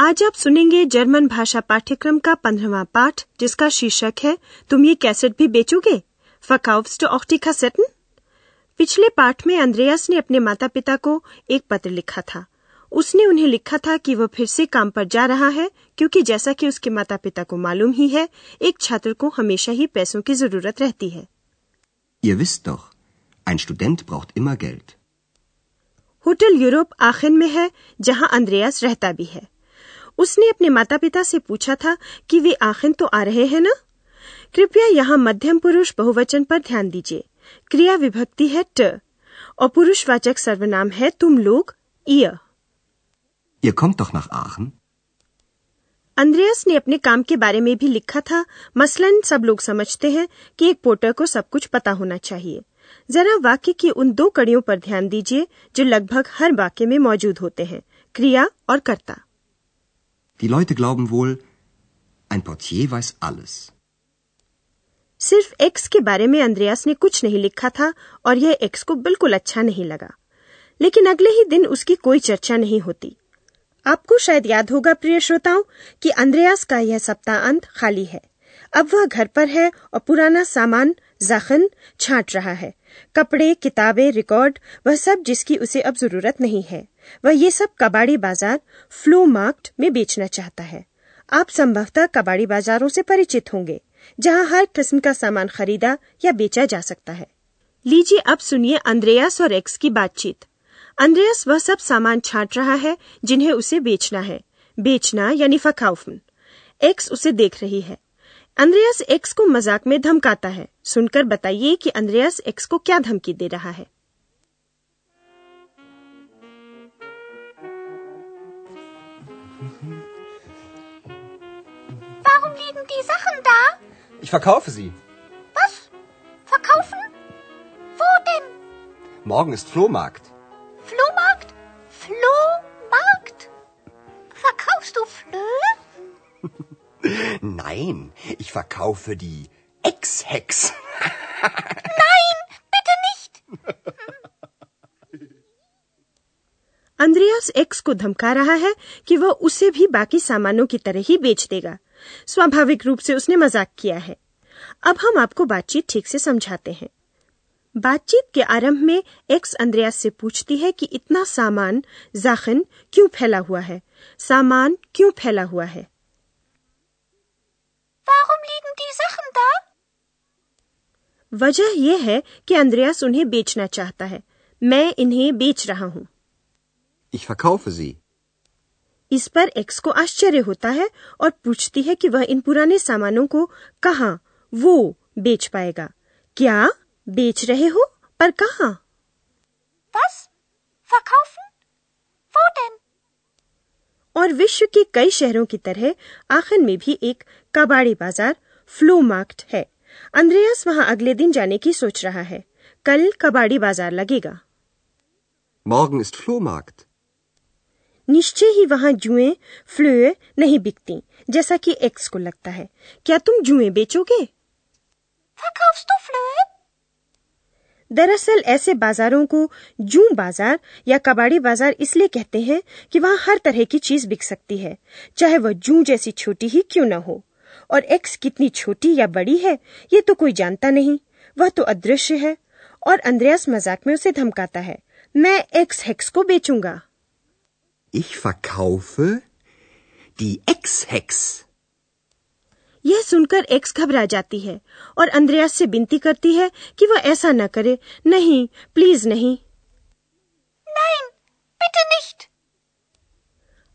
आज आप सुनेंगे जर्मन भाषा पाठ्यक्रम का पंद्रहवा पाठ जिसका शीर्षक है तुम ये कैसेट भी बेचोगे? फकाउफ्स पिछले पाठ में अंद्रेयास ने अपने माता पिता को एक पत्र लिखा था। उसने उन्हें लिखा था कि वह फिर से काम पर जा रहा है क्योंकि जैसा कि उसके माता पिता को मालूम ही है एक छात्र को हमेशा ही पैसों की ज़रूरत रहती है। Ihr wisst doch, ein Student braucht immer Geld. Hotel Europe आखिर में है जहाँ अंद्रेयास रहता भी है। उसने अपने माता पिता से पूछा था कि वे आखिर तो आ रहे हैं ना? कृपया यहाँ मध्यम पुरुष बहुवचन पर ध्यान दीजिए। क्रिया विभक्ति है ट और पुरुषवाचक सर्वनाम है तुम लोग Ihr kommt doch nach Aachen? अंद्रेयस ने अपने काम के बारे में भी लिखा था। मसलन सब लोग समझते हैं कि एक पोर्टर को सब कुछ पता होना चाहिए। जरा वाक्य की उन दो कड़ियों पर ध्यान दीजिए जो लगभग हर वाक्य में मौजूद होते हैं। क्रिया और कर्ता। Die Leute glauben wohl, ein Portier weiß alles. सिर्फ़ एक्स के बारे में अंद्रयास ने कुछ नहीं लिखा था और यह एक्स को बिल्कुल अच्छा नहीं लगा। लेकिन अगले ही दिन उसकी कोई चर्चा नहीं होती। आपको शायद याद होगा प्रिय श्रोताओं कि अंद्रयास का यह सप्ताह अंत खाली है। अब वह घर पर है और पुराना सामान, जखन, छांट रहा है। कपड़े, किताबें, रिकॉर्ड, वह सब जिसकी उसे अब ज़रूरत नहीं है। वह ये सब कबाड़ी बाज़ार, फ्लो मार्क्ट में बेचना चाहता है। आप संभवतः कबाड़ी बाजारों से परिचित होंगे, जहाँ हर किस्म का सामान खरीदा या बेचा जा सकता है। लीजिए अब सुनिए अंद्रेयास और एक्स की बातचीत। अंद्रेयास, वह सब सामान छांट रहा है, जिन्हें उसे बेचना है। बेचना यानी फकाउफन एक्स उसे देख रही है। अंद्रेयास एक्स को मज़ाक में धमकाता है सुनकर बताइए कि अंद्रेयास एक्स को क्या धमकी दे रहा है Warum liegen die Sachen da? Ich verkaufe sie. Was? Verkaufen? Wo denn? Morgen ist Flohmarkt. Flohmarkt? Nein, ich verkaufe die Ex-Hex. Nein, bitte nicht. Andreas X को धमका रहा है कि वह उसे भी बाकी सामानों की तरह ही बेच देगा। स्वाभाविक रूप से उसने मज़ाक किया है। अब हम आपको बातचीत ठीक से समझाते हैं। बातचीत के आरंभ में एक्स अंद्रेयास से पूछती है कि इतना सामान जाखिन क्यों फैला हुआ है? सामान क्यों फैला हुआ है? वजह यह है कि अंद्रेयास उन्हें बेचना चाहता है मैं इन्हें बेच रहा हूँ Ich verkaufe sie. इस पर एक्स को आश्चर्य होता है और पूछती है कि वह इन पुराने सामानों को कहाँ वो बेच पाएगा क्या बेच रहे हो पर कहाँ Was? Verkaufen? Wo denn? और विश्व के कई शहरों की तरह आखिर में भी एक कबाड़ी बाज़ार फ्लो मार्क्ट है अंद्रेयास वहाँ अगले दिन जाने की सोच रहा है। कल कबाड़ी बाज़ार लगेगा। Morgen ist Flohmarkt. निश्चय ही वहाँ जुए फ्लुए नहीं बिकती जैसा कि एक्स को लगता है। क्या तुम जुए बेचोगे? दरअसल ऐसे बाजारों को जू बाज़ार या कबाड़ी बाज़ार इसलिए कहते हैं कि वहाँ हर तरह की चीज़ बिक सकती है चाहे वह जू जैसी छोटी ही क्यों न हो। और एक्स कितनी छोटी या बड़ी है ये तो कोई जानता नहीं। वह तो अदृश्य है और अंद्रयास मज़ाक में उसे धमकाता है। मैं एक्स हेक्स को बेचूँगा। Ich verkaufe die Ex-Hex. यह सुनकर एक्स घबरा जाती है और अंद्रयास से विनती करती है कि वह ऐसा न करे। नहीं प्लीज़ नहीं। Nein, bitte nicht.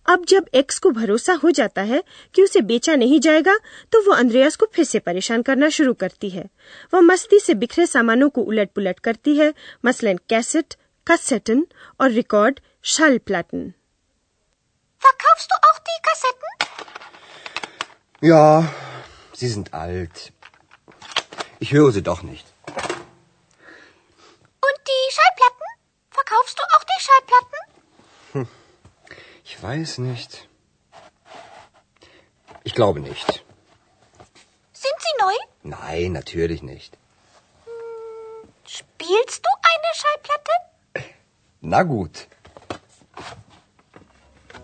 अब जब एक्स को भरोसा हो जाता है कि उसे बेचा नहीं जाएगा तो वो अंद्रयास को फिर से परेशान करना शुरू करती है। वह मस्ती से बिखरे सामानों को उलट पुलट करती है मसलन कैसेट कसेटन और रिकॉर्ड शल प्लाटन Schallplatten? Ich weiß nicht. Ich glaube nicht. Sind sie neu? Nein, natürlich nicht. Spielst du eine Schallplatte? Na gut.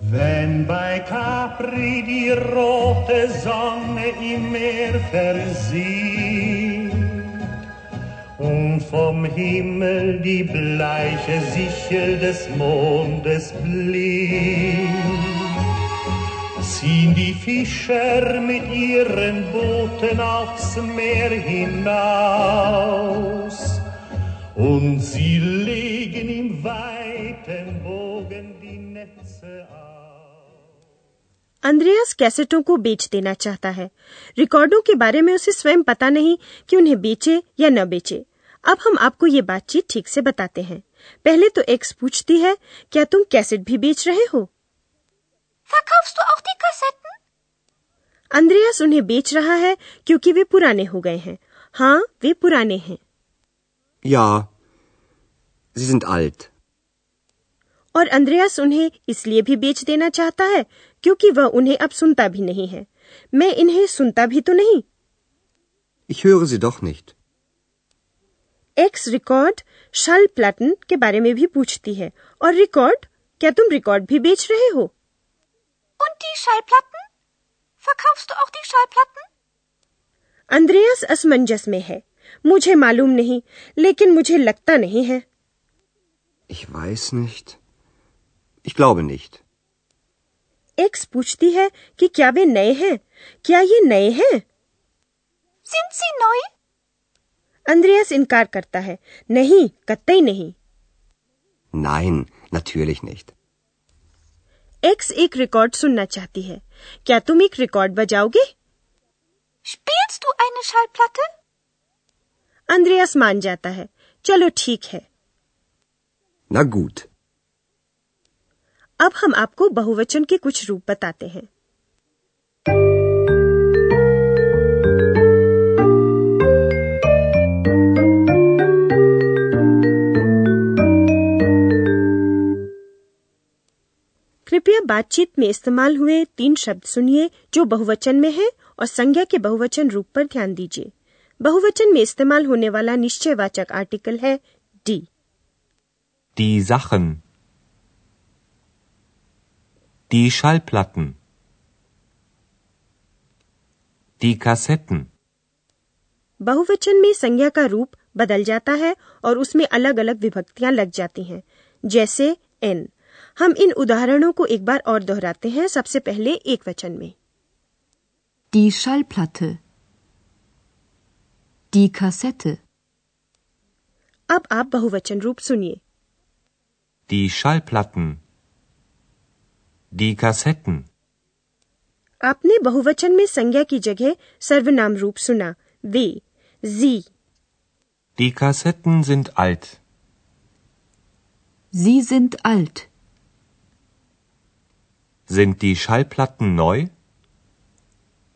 Wenn bei Capri die rote Sonne im Meer versieht und vom Himmel die bleiche Sichel des Mondes blinkt, ziehen die Fischer mit ihren Booten aufs Meer hinaus und sie legen im weiten Bogen die Netze aus. Andreas कैसेटों को बेच देना चाहता है रिकॉर्डों के बारे में उसे स्वयं पता नहीं कि उन्हें बेचे या न बेचे अब हम आपको ये बातचीत ठीक से बताते हैं पहले तो एक्स पूछती है क्या तुम कैसेट भी बेच रहे हो Verkaufst du auch die Kassetten? Andreas उन्हें बेच रहा है क्योंकि वे पुराने हो गए हैं हाँ वे पुराने हैं Ja. Sie sind alt. और अंद्रेयास उन्हें इसलिए भी बेच देना चाहता है क्योंकि वह उन्हें अब सुनता भी नहीं है मैं इन्हें सुनता भी तो नहीं Ich höre sie doch nicht. X record शल प्लाटन के बारे में भी पूछती है और रिकॉर्ड क्या तुम रिकॉर्ड भी बेच रहे हो Und die Schallplatten? Verkaufst du auch die Schallplatten? Andreas असमंजस में है मुझे मालूम नहीं लेकिन मुझे लगता नहीं है Ich weiß nicht. Ich glaube nicht. X पूछती है कि क्या वे नए हैं क्या ये नए हैं Sind sie neu? अंद्रेयास इनकार करता है नहीं कतई नहीं Nein, natürlich nicht. एक्स एक रिकॉर्ड सुनना चाहती है क्या तुम एक रिकॉर्ड बजाओगे Spielst du eine Schallplatte? Andreas मान जाता है चलो ठीक है Na gut. अब हम आपको बहुवचन के कुछ रूप बताते हैं कृपया बातचीत में इस्तेमाल हुए तीन शब्द सुनिए जो बहुवचन में हैं और संज्ञा के बहुवचन रूप पर ध्यान दीजिए बहुवचन में इस्तेमाल होने वाला निश्चयवाचक आर्टिकल है डी Die Sachen. Die Schallplatten. Die Kassetten. बहुवचन में संज्ञा का रूप बदल जाता है और उसमें अलग अलग विभक्तियाँ लग जाती हैं जैसे एन हम इन उदाहरणों को एक बार और दोहराते हैं सबसे पहले एक वचन में Die Schallplatte. Die Kassette. अब आप बहुवचन रूप सुनिए Die Schallplatten. Die Kassetten. आपने बहुवचन में संज्ञा की जगह सर्वनाम रूप सुना वे जी Die Kassetten sind alt. Sie sind alt. Sind die Schallplatten neu?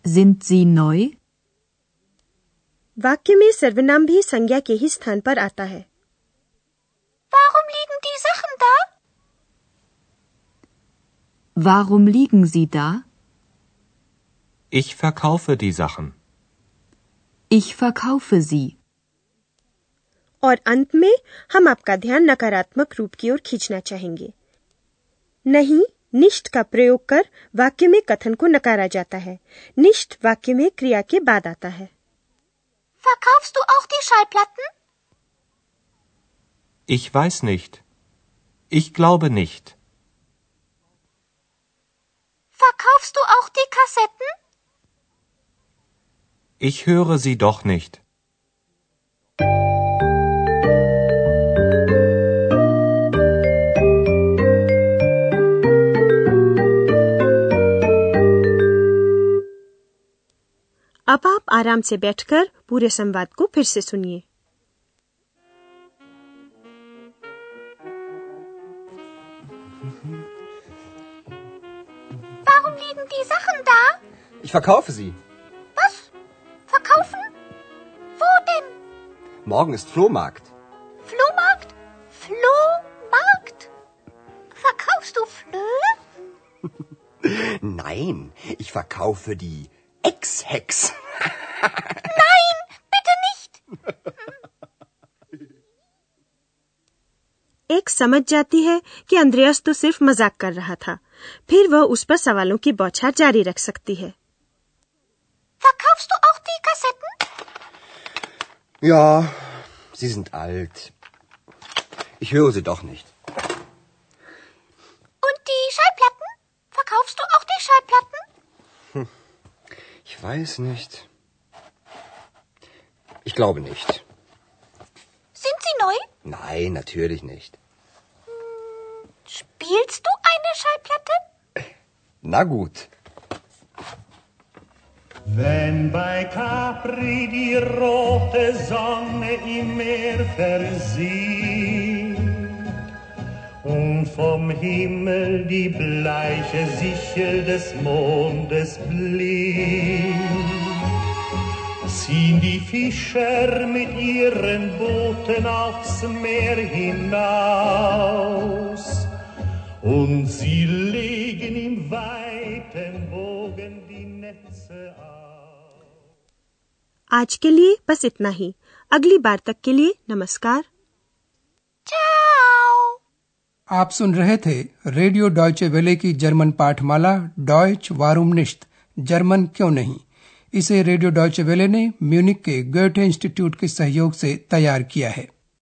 Sind sie neu? वाक्य में सर्वनाम भी संज्ञा के ही स्थान पर आता है Warum liegen die Sachen da? Warum liegen sie da? Ich verkaufe die Sachen. Ich verkaufe sie. और अंत में हम आपका ध्यान नकारात्मक रूप की ओर खींचना चाहेंगे नहीं निष्ठ का प्रयोग कर वाक्य में कथन को नकारा जाता है निष्ठ वाक्य में क्रिया के बाद आता है Verkaufst du auch die Schallplatten? Ich weiß nicht. Ich glaube nicht. Verkaufst du auch die Kassetten? Ich höre sie doch nicht. आराम से बैठकर पूरे संवाद को फिर से सुनिए Warum liegen die Sachen da? Ich verkaufe sie. Was? Verkaufen? Wo denn? Morgen ist Flohmarkt. Flohmarkt? Flohmarkt? Verkaufst du Flöhe? Nein, ich verkaufe die Ex-Hex. Nein, bitte nicht. एक समझ जाती है कि अंद्रयास तो सिर्फ मजाक कर रहा था फिर वह उस पर सवालों की बौछार जारी रख सकती है Verkaufst du auch die Kassetten? Ja, Sie sind alt. Ich höre sie doch nicht. Und die Schallplatten? Verkaufst du auch die Schallplatten? Ich weiß nicht. Ich glaube nicht. Sind sie neu? Nein, natürlich nicht. Spielst du eine Schallplatte? Na gut. Wenn bei Capri die rote Sonne im Meer versieht und vom Himmel die bleiche Sichel des Mondes blinkt, ziehen die Fischer mit ihren Booten aufs Meer hinaus und sie legen im weiten Bogen die Netze aus. आज के लिए बस इतना ही अगली बार तक के लिए नमस्कार Ciao. आप सुन रहे थे रेडियो डॉयचे वेले की जर्मन पाठमाला डॉयच वारूम निश्त जर्मन क्यों नहीं इसे रेडियो डॉयचे वेले ने म्यूनिक के गोटे इंस्टीट्यूट के सहयोग से तैयार किया है।